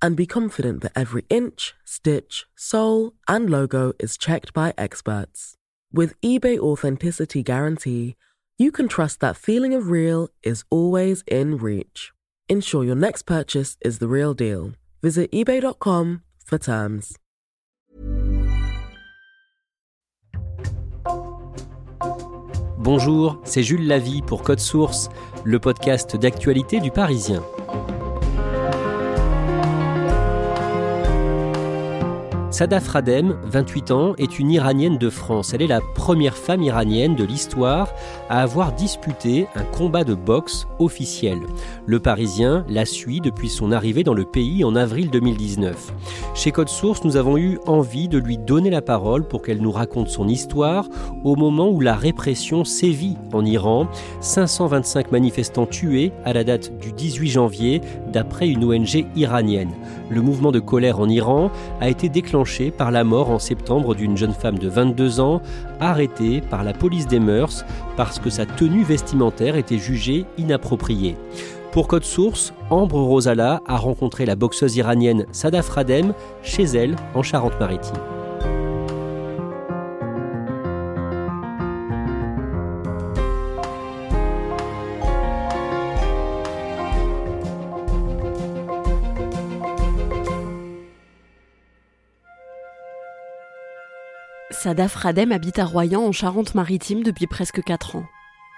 and be confident that every inch, stitch, sole, and logo is checked by experts. With eBay Authenticity Guarantee, you can trust that feeling of real is always in reach. Ensure your next purchase is the real deal. Visit eBay.com for terms. Bonjour, c'est Jules Lavie pour Code Source, le podcast d'actualité du Parisien. Sadaf Radem, 28 ans, est une Iranienne de France. Elle est la première femme iranienne de l'histoire à avoir disputé un combat de boxe officiel. Le Parisien la suit depuis son arrivée dans le pays en avril 2019. Chez Code Source, nous avons eu envie de lui donner la parole pour qu'elle nous raconte son histoire au moment où la répression sévit en Iran. 525 manifestants tués à la date du 18 janvier, d'après une ONG iranienne. Le mouvement de colère en Iran a été déclenché par la mort en septembre d'une jeune femme de 22 ans arrêtée par la police des mœurs parce que sa tenue vestimentaire était jugée inappropriée. Pour Code Source, Ambre Rosala a rencontré la boxeuse iranienne Sadaf Radem chez elle en Charente-Maritime. Sadaf Radem habite à Royan en Charente-Maritime depuis presque 4 ans.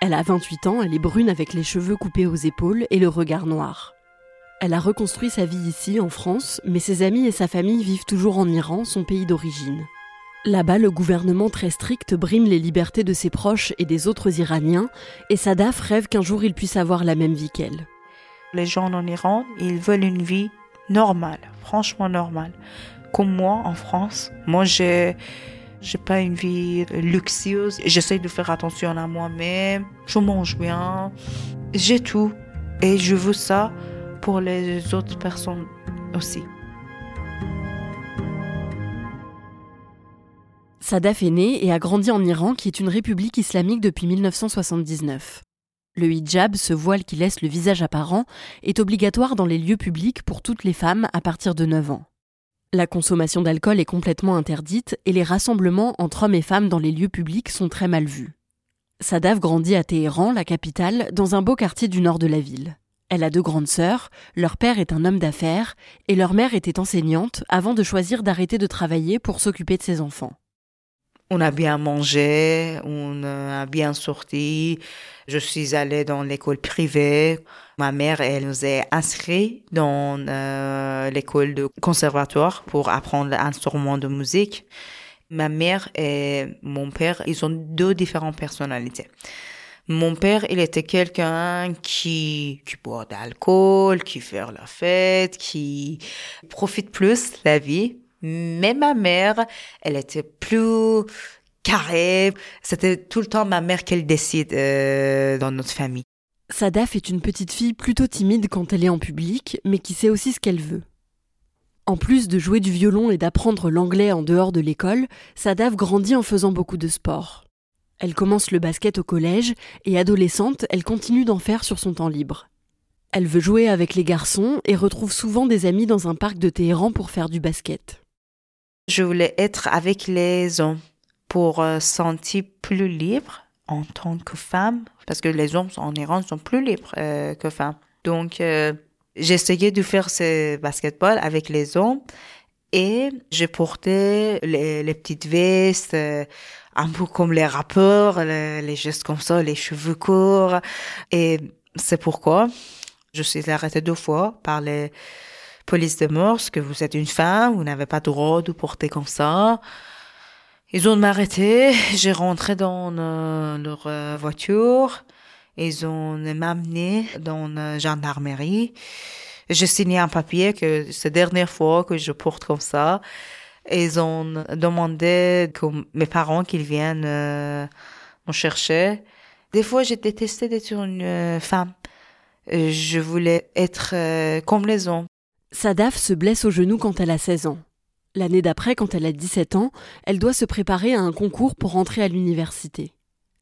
Elle a 28 ans, elle est brune avec les cheveux coupés aux épaules et le regard noir. Elle a reconstruit sa vie ici, en France, mais ses amis et sa famille vivent toujours en Iran, son pays d'origine. Là-bas, le gouvernement très strict brime les libertés de ses proches et des autres Iraniens, et Sadaf rêve qu'un jour il puisse avoir la même vie qu'elle. Les gens en Iran, ils veulent une vie normale, franchement normale. Comme moi en France, moi j'ai j'ai pas une vie luxueuse. J'essaie de faire attention à moi-même. Je mange bien. J'ai tout. Et je veux ça pour les autres personnes aussi. Sadaf est né et a grandi en Iran, qui est une république islamique depuis 1979. Le hijab, ce voile qui laisse le visage apparent, est obligatoire dans les lieux publics pour toutes les femmes à partir de 9 ans. La consommation d'alcool est complètement interdite et les rassemblements entre hommes et femmes dans les lieux publics sont très mal vus. Sadaf grandit à Téhéran, la capitale, dans un beau quartier du nord de la ville. Elle a deux grandes sœurs, leur père est un homme d'affaires et leur mère était enseignante avant de choisir d'arrêter de travailler pour s'occuper de ses enfants. On a bien mangé, on a bien sorti. Je suis allée dans l'école privée. Ma mère, elle nous a inscrits dans euh, l'école de conservatoire pour apprendre l'instrument de musique. Ma mère et mon père, ils ont deux différentes personnalités. Mon père, il était quelqu'un qui, qui boit d'alcool, qui fait la fête, qui profite plus la vie. Mais ma mère, elle était plus carrée. C'était tout le temps ma mère qu'elle décide euh, dans notre famille. Sadaf est une petite fille plutôt timide quand elle est en public, mais qui sait aussi ce qu'elle veut. En plus de jouer du violon et d'apprendre l'anglais en dehors de l'école, Sadaf grandit en faisant beaucoup de sport. Elle commence le basket au collège et adolescente, elle continue d'en faire sur son temps libre. Elle veut jouer avec les garçons et retrouve souvent des amis dans un parc de Téhéran pour faire du basket. Je voulais être avec les hommes pour euh, sentir plus libre en tant que femme, parce que les hommes en Iran sont plus libres euh, que femmes. Donc, euh, j'essayais de faire ce basketball avec les hommes Et j'ai porté les, petites vestes, un peu comme les rappeurs, les, gestes comme ça, les cheveux courts. Et c'est pourquoi je suis arrêtée deux fois par les polices de mœurs que vous êtes une femme, vous n'avez pas droit de porter comme ça. Ils ont m'arrêté, j'ai rentré dans euh, leur euh, voiture, ils ont m'amené dans la gendarmerie. J'ai signé un papier que c'est la dernière fois que je porte comme ça. Ils ont demandé que mes parents qu'ils viennent euh, me chercher. Des fois, j'ai détesté d'être une euh, femme. Je voulais être comme les hommes. Sadaf se blesse au genou quand elle a 16 ans. L'année d'après, quand elle a 17 ans, elle doit se préparer à un concours pour entrer à l'université.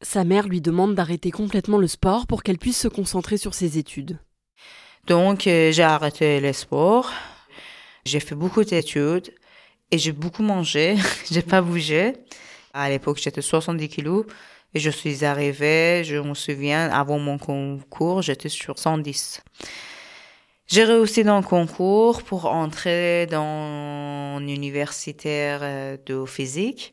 Sa mère lui demande d'arrêter complètement le sport pour qu'elle puisse se concentrer sur ses études. Donc, euh, j'ai arrêté les sports. J'ai fait beaucoup d'études et j'ai beaucoup mangé. j'ai pas bougé. À l'époque, j'étais 70 kilos et je suis arrivée, je me souviens, avant mon concours, j'étais sur 110. J'ai réussi dans le concours pour entrer dans universitaire euh, de physique,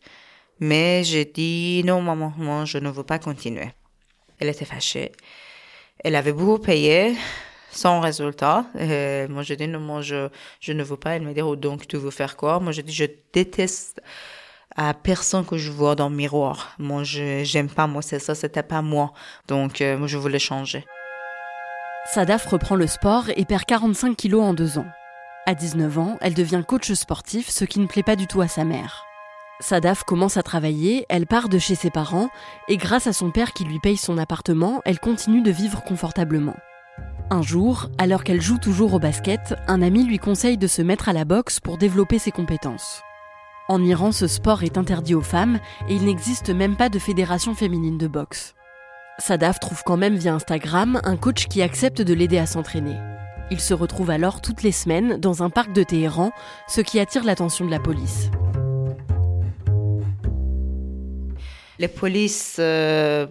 mais j'ai dit non maman, moi je ne veux pas continuer. Elle était fâchée. Elle avait beaucoup payé, sans résultat. Et moi, j'ai dit, non, moi, je, je ne veux pas. Elle m'a dit, oh, donc, tu veux faire quoi? Moi, j'ai dit, je déteste à personne que je vois dans le miroir. Moi, je, j'aime pas, moi, c'est ça, c'était pas moi. Donc, euh, moi, je voulais changer. Sadaf reprend le sport et perd 45 kilos en deux ans. À 19 ans, elle devient coach sportif, ce qui ne plaît pas du tout à sa mère. Sadaf commence à travailler, elle part de chez ses parents, et grâce à son père qui lui paye son appartement, elle continue de vivre confortablement. Un jour, alors qu'elle joue toujours au basket, un ami lui conseille de se mettre à la boxe pour développer ses compétences. En Iran, ce sport est interdit aux femmes et il n'existe même pas de fédération féminine de boxe. Sadaf trouve quand même via Instagram un coach qui accepte de l'aider à s'entraîner. Il se retrouve alors toutes les semaines dans un parc de Téhéran, ce qui attire l'attention de la police. Les polices euh,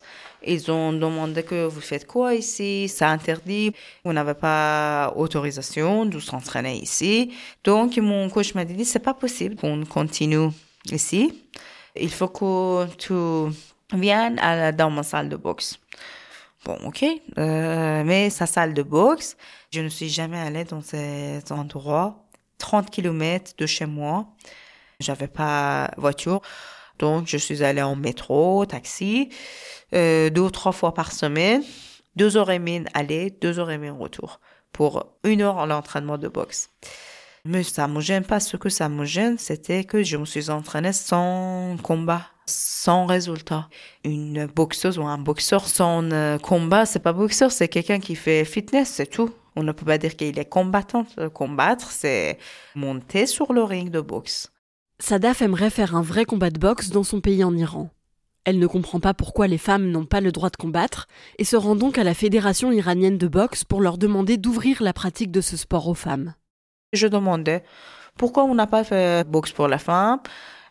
ils ont demandé que vous faites quoi ici, c'est interdit, vous n'avez pas autorisation de s'entraîner ici. Donc mon coach m'a dit c'est pas possible qu'on continue ici. Il faut que tu viennes à, dans ma salle de boxe. Bon, ok. Euh, mais sa salle de boxe, je ne suis jamais allée dans cet endroit. 30 km de chez moi. J'avais pas voiture. Donc, je suis allée en métro, taxi, euh, deux ou trois fois par semaine, deux heures et demie aller, deux heures et demie retour pour une heure en entraînement de boxe. Mais ça me gêne pas. Ce que ça me gêne, c'était que je me suis entraînée sans combat, sans résultat. Une boxeuse ou un boxeur sans euh, combat, c'est pas boxeur, c'est quelqu'un qui fait fitness, c'est tout. On ne peut pas dire qu'il est combattant. Combattre, c'est monter sur le ring de boxe. Sadaf aimerait faire un vrai combat de boxe dans son pays en Iran. Elle ne comprend pas pourquoi les femmes n'ont pas le droit de combattre et se rend donc à la Fédération iranienne de boxe pour leur demander d'ouvrir la pratique de ce sport aux femmes. Je demandais pourquoi on n'a pas fait boxe pour la femme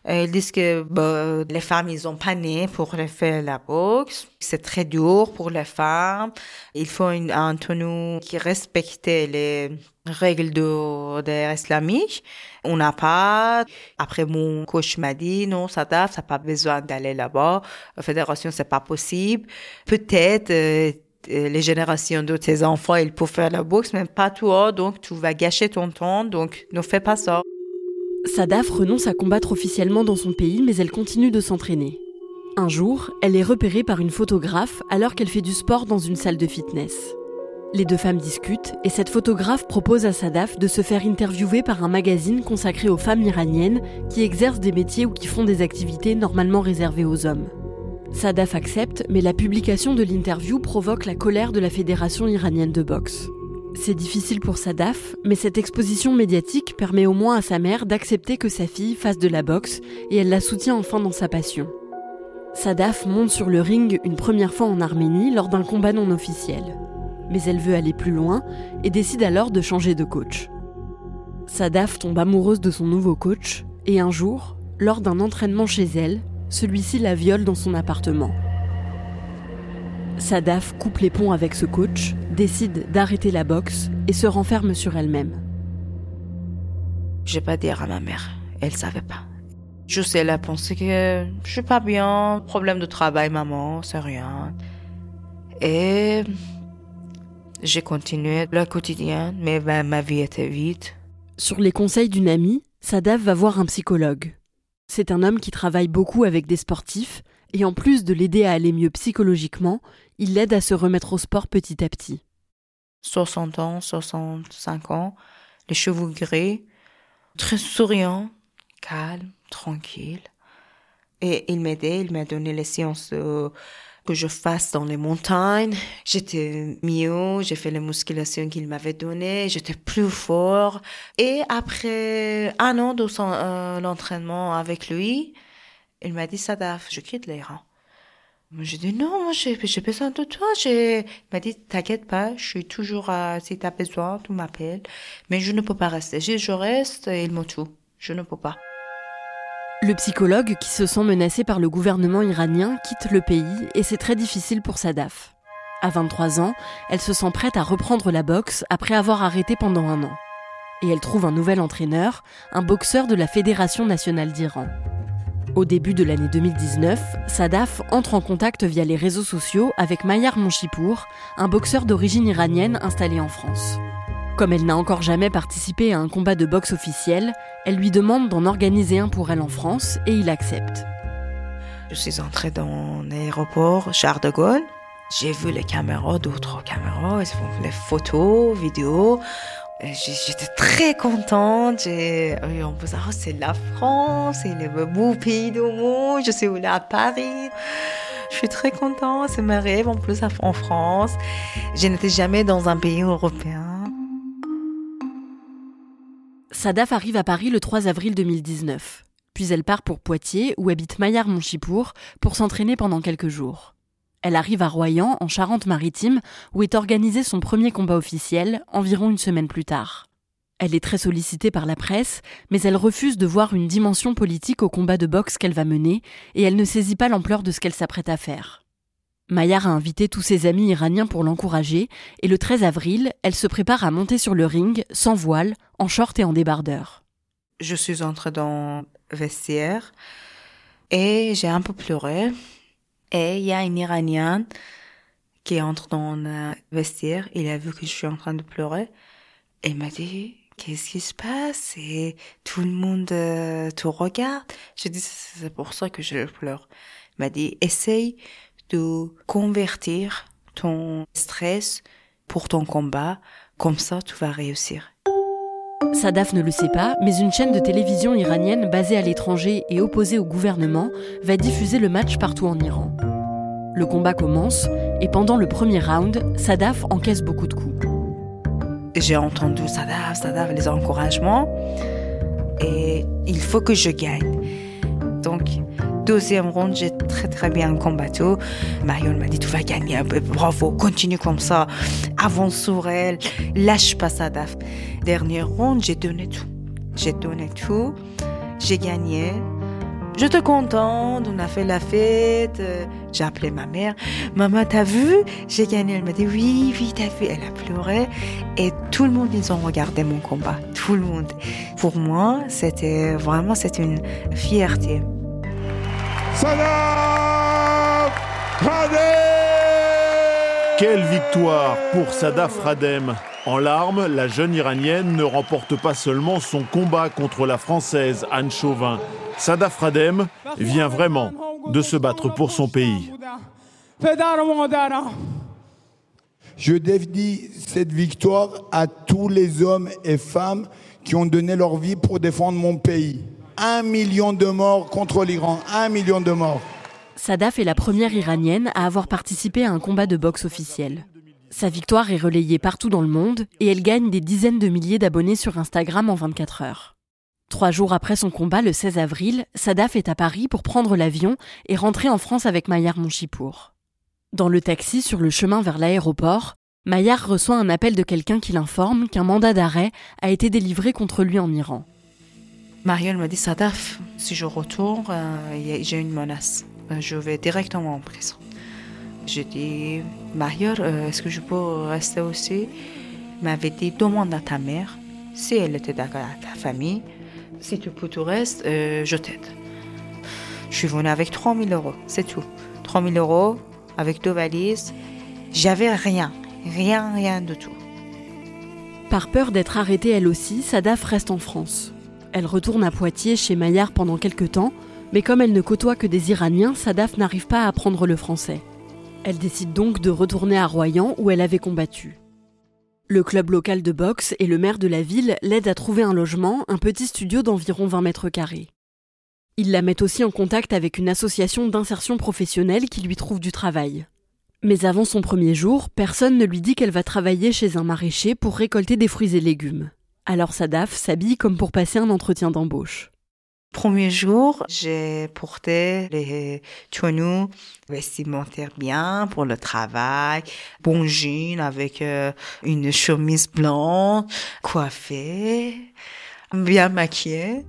ils disent que bah, les femmes, ils ont pas né pour faire la boxe. C'est très dur pour les femmes. Il faut une, un tenue qui respecte les règles de, de islamiques. On n'a pas. Après, mon coach m'a dit, non, ça ça n'a pas besoin d'aller là-bas. La fédération, c'est pas possible. Peut-être, euh, les générations de tes enfants, ils peuvent faire la boxe, mais pas toi, donc tu vas gâcher ton temps, donc ne fais pas ça. Sadaf renonce à combattre officiellement dans son pays, mais elle continue de s'entraîner. Un jour, elle est repérée par une photographe alors qu'elle fait du sport dans une salle de fitness. Les deux femmes discutent et cette photographe propose à Sadaf de se faire interviewer par un magazine consacré aux femmes iraniennes qui exercent des métiers ou qui font des activités normalement réservées aux hommes. Sadaf accepte, mais la publication de l'interview provoque la colère de la Fédération iranienne de boxe. C'est difficile pour Sadaf, mais cette exposition médiatique permet au moins à sa mère d'accepter que sa fille fasse de la boxe et elle la soutient enfin dans sa passion. Sadaf monte sur le ring une première fois en Arménie lors d'un combat non officiel. Mais elle veut aller plus loin et décide alors de changer de coach. Sadaf tombe amoureuse de son nouveau coach et un jour, lors d'un entraînement chez elle, celui-ci la viole dans son appartement. Sadaf coupe les ponts avec ce coach, décide d'arrêter la boxe et se renferme sur elle-même. Je vais pas dire à ma mère. Elle savait pas. Je sais, elle a pensé que je suis pas bien, problème de travail, maman, c'est rien. Et j'ai continué le quotidien, mais ben, ma vie était vide. Sur les conseils d'une amie, Sadaf va voir un psychologue. C'est un homme qui travaille beaucoup avec des sportifs, et en plus de l'aider à aller mieux psychologiquement, il l'aide à se remettre au sport petit à petit. 60 ans, 65 ans, les cheveux gris, très souriant, calme, tranquille. Et il m'aidait, il m'a donné les séances que je fasse dans les montagnes. J'étais mieux, j'ai fait les musculations qu'il m'avait données, j'étais plus fort. Et après un an de euh, l'entraînement avec lui, il m'a dit, Sadaf, je quitte l'Iran. J'ai dit non, moi j'ai, besoin de toi. Il m'a dit t'inquiète pas, je suis toujours à, si t'as besoin, tu m'appelles. Mais je ne peux pas rester. Je reste, il me tue. Je ne peux pas. Le psychologue, qui se sent menacé par le gouvernement iranien, quitte le pays et c'est très difficile pour Sadaf. À 23 ans, elle se sent prête à reprendre la boxe après avoir arrêté pendant un an. Et elle trouve un nouvel entraîneur, un boxeur de la Fédération nationale d'Iran. Au début de l'année 2019, Sadaf entre en contact via les réseaux sociaux avec Mayar Monchipour, un boxeur d'origine iranienne installé en France. Comme elle n'a encore jamais participé à un combat de boxe officiel, elle lui demande d'en organiser un pour elle en France et il accepte. Je suis entrée dans l'aéroport Charles de Gaulle. J'ai vu les caméras, d'autres caméras, ils font les photos, vidéos. J'étais très contente. Dire, oh, c'est la France, c'est le beau pays du monde. Je suis là à Paris. Je suis très contente, c'est ma rêve en plus en France. Je n'étais jamais dans un pays européen. Sadaf arrive à Paris le 3 avril 2019. Puis elle part pour Poitiers, où habite Maillard Monchipour, pour s'entraîner pendant quelques jours. Elle arrive à Royan, en Charente-Maritime, où est organisé son premier combat officiel, environ une semaine plus tard. Elle est très sollicitée par la presse, mais elle refuse de voir une dimension politique au combat de boxe qu'elle va mener, et elle ne saisit pas l'ampleur de ce qu'elle s'apprête à faire. Maillard a invité tous ses amis iraniens pour l'encourager, et le 13 avril, elle se prépare à monter sur le ring, sans voile, en short et en débardeur. Je suis entrée dans le vestiaire, et j'ai un peu pleuré. Et il y a une Iranienne qui entre dans le vestiaire. Il a vu que je suis en train de pleurer. Et il m'a dit, qu'est-ce qui se passe? Et tout le monde euh, te regarde. J'ai dit, c'est pour ça que je pleure. Il m'a dit, essaye de convertir ton stress pour ton combat. Comme ça, tu vas réussir. Sadaf ne le sait pas, mais une chaîne de télévision iranienne basée à l'étranger et opposée au gouvernement va diffuser le match partout en Iran. Le combat commence et pendant le premier round, Sadaf encaisse beaucoup de coups. J'ai entendu Sadaf, Sadaf, les encouragements et il faut que je gagne. Donc, deuxième round, j'ai très très bien combattu. Marion m'a dit tu vas gagner, bravo, continue comme ça, avance sur elle, lâche pas Sadaf. Dernier round, j'ai donné tout. J'ai donné tout, j'ai gagné. J'étais contente, on a fait la fête. J'ai appelé ma mère. Maman, t'as vu? J'ai gagné. Elle m'a dit oui, oui, t'as vu. Elle a pleuré. Et tout le monde, ils ont regardé mon combat. Tout le monde. Pour moi, c'était vraiment, c'était une fierté. Sadaf Radem Quelle victoire pour Sadaf Radem En larmes, la jeune Iranienne ne remporte pas seulement son combat contre la Française Anne Chauvin. Sadaf Radem vient vraiment de se battre pour son pays. Je dédie cette victoire à tous les hommes et femmes qui ont donné leur vie pour défendre mon pays un million de morts contre l'Iran. Un million de morts. Sadaf est la première iranienne à avoir participé à un combat de boxe officiel. Sa victoire est relayée partout dans le monde et elle gagne des dizaines de milliers d'abonnés sur Instagram en 24 heures. Trois jours après son combat, le 16 avril, Sadaf est à Paris pour prendre l'avion et rentrer en France avec Maillard Monchipour. Dans le taxi sur le chemin vers l'aéroport, Maillard reçoit un appel de quelqu'un qui l'informe qu'un mandat d'arrêt a été délivré contre lui en Iran. Marielle m'a dit Sadaf, si je retourne, euh, j'ai une menace. Euh, je vais directement en prison. J'ai dit Marielle, euh, est-ce que je peux rester aussi? Il m'avait dit demande à ta mère. Si elle était d'accord avec ta famille, si tu peux tout reste, euh, je t'aide. Je suis venue avec 3000 euros, c'est tout. 3000 euros avec deux valises. J'avais rien, rien, rien de tout. Par peur d'être arrêtée elle aussi, Sadaf reste en France. Elle retourne à Poitiers chez Maillard pendant quelques temps, mais comme elle ne côtoie que des Iraniens, Sadaf n'arrive pas à apprendre le français. Elle décide donc de retourner à Royan où elle avait combattu. Le club local de boxe et le maire de la ville l'aident à trouver un logement, un petit studio d'environ 20 mètres carrés. Ils la mettent aussi en contact avec une association d'insertion professionnelle qui lui trouve du travail. Mais avant son premier jour, personne ne lui dit qu'elle va travailler chez un maraîcher pour récolter des fruits et légumes. Alors Sadaf s'habille comme pour passer un entretien d'embauche. Premier jour, j'ai porté les tenues vestimentaires bien pour le travail, bon jean avec euh, une chemise blanche, coiffée, bien maquillée.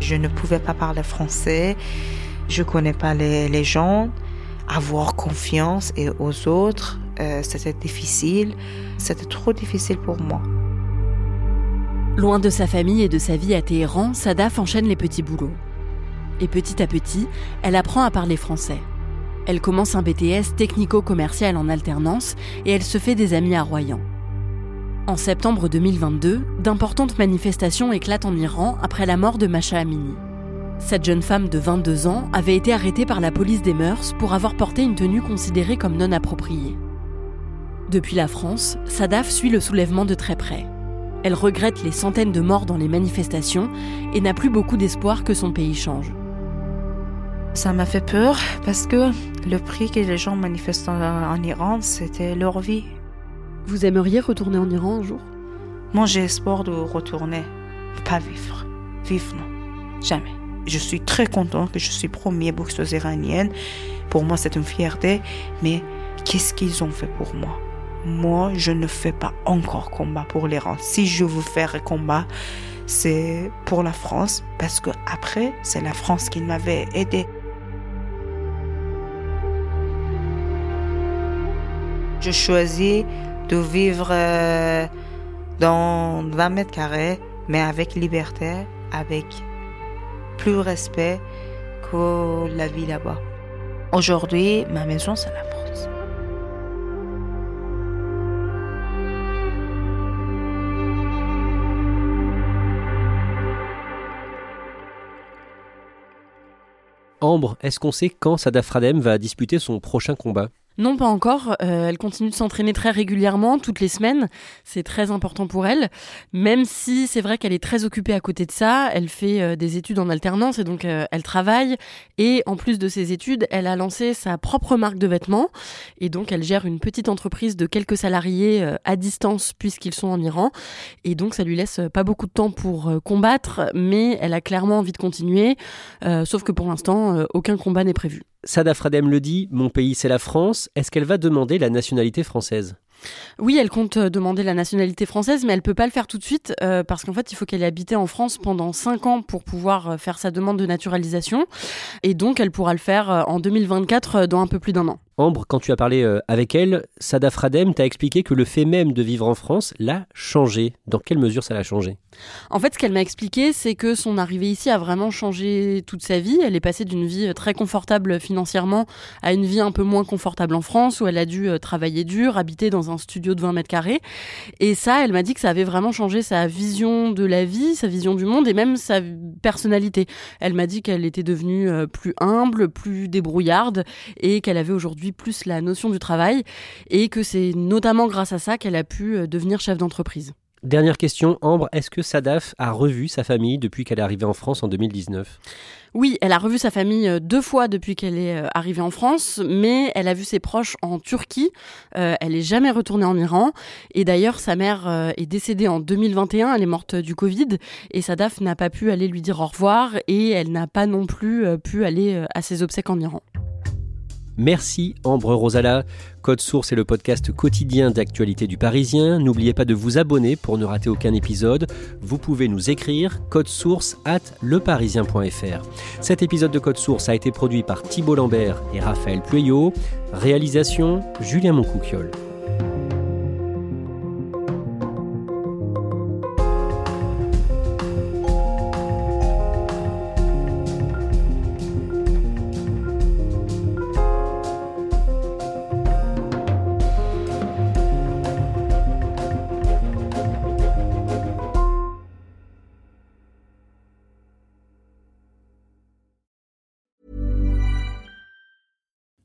Je ne pouvais pas parler français, je connais pas les, les gens avoir confiance et aux autres, euh, c'était difficile. C'était trop difficile pour moi. Loin de sa famille et de sa vie à Téhéran, Sadaf enchaîne les petits boulots. Et petit à petit, elle apprend à parler français. Elle commence un BTS technico-commercial en alternance et elle se fait des amis à Royan. En septembre 2022, d'importantes manifestations éclatent en Iran après la mort de Masha Amini. Cette jeune femme de 22 ans avait été arrêtée par la police des mœurs pour avoir porté une tenue considérée comme non appropriée. Depuis la France, Sadaf suit le soulèvement de très près. Elle regrette les centaines de morts dans les manifestations et n'a plus beaucoup d'espoir que son pays change. Ça m'a fait peur parce que le prix que les gens manifestent en Iran, c'était leur vie. Vous aimeriez retourner en Iran un jour? Moi, j'ai espoir de retourner, pas vivre. Vivre, non. Jamais. Je suis très content que je suis première boxeuse iranienne. Pour moi, c'est une fierté. Mais qu'est-ce qu'ils ont fait pour moi? Moi, je ne fais pas encore combat pour l'Iran. Si je veux faire combat, c'est pour la France. Parce que après, c'est la France qui m'avait aidé. Je choisis de vivre euh, dans 20 mètres carrés, mais avec liberté, avec plus respect que la vie là-bas. Aujourd'hui, ma maison, c'est la Ambre, est-ce qu'on sait quand Sadaf Radem va disputer son prochain combat? Non, pas encore. Euh, elle continue de s'entraîner très régulièrement, toutes les semaines. C'est très important pour elle. Même si c'est vrai qu'elle est très occupée à côté de ça, elle fait euh, des études en alternance et donc euh, elle travaille. Et en plus de ses études, elle a lancé sa propre marque de vêtements. Et donc elle gère une petite entreprise de quelques salariés à distance puisqu'ils sont en Iran. Et donc ça lui laisse pas beaucoup de temps pour combattre, mais elle a clairement envie de continuer. sauf que pour l'instant, aucun combat n'est prévu. Sada Fradem le dit, mon pays c'est la France. Est-ce qu'elle va demander la nationalité française? Oui, elle compte euh, demander la nationalité française, mais elle peut pas le faire tout de suite euh, parce qu'en fait, il faut qu'elle ait habité en France pendant 5 ans pour pouvoir euh, faire sa demande de naturalisation. Et donc, elle pourra le faire en 2024 dans un peu plus d'un an. Ambre, quand tu as parlé avec elle, Sada Fradem t'a expliqué que le fait même de vivre en France l'a changé. Dans quelle mesure ça l'a changé? En fait, ce qu'elle m'a expliqué, c'est que son arrivée ici a vraiment changé toute sa vie. Elle est passée d'une vie très confortable financièrement à une vie un peu moins confortable en France, où elle a dû travailler dur, habiter dans un studio de 20 mètres carrés. Et ça, elle m'a dit que ça avait vraiment changé sa vision de la vie, sa vision du monde et même sa personnalité. Elle m'a dit qu'elle était devenue euh, plus humble, plus débrouillarde et qu'elle avait aujourd'hui plus la notion du travail et que c'est notamment grâce à ça qu'elle a pu euh, devenir chef d'entreprise. Dernière question, Ambre, est-ce que Sadaf a revu sa famille depuis qu'elle est arrivée en France en 2019 oui, elle a revu sa famille euh, deux fois depuis qu'elle est euh, arrivée en France, mais elle a vu ses proches en Turquie. Euh, elle n'est jamais retournée en Iran. Et d'ailleurs, sa mère est décédée en 2021. Elle est morte du Covid. Et Sadaf n'a pas pu aller lui dire au revoir. Et elle n'a pas non plus pu aller à ses obsèques en Iran. Merci Ambre Rosala. Code Source est le podcast quotidien d'actualité du Parisien. N'oubliez pas de vous abonner pour ne rater aucun épisode. Vous pouvez nous écrire code source at leparisien.fr. Cet épisode de Code Source a été produit par Thibault Lambert et Raphaël Pueyo. Réalisation Julien Moncouquiole.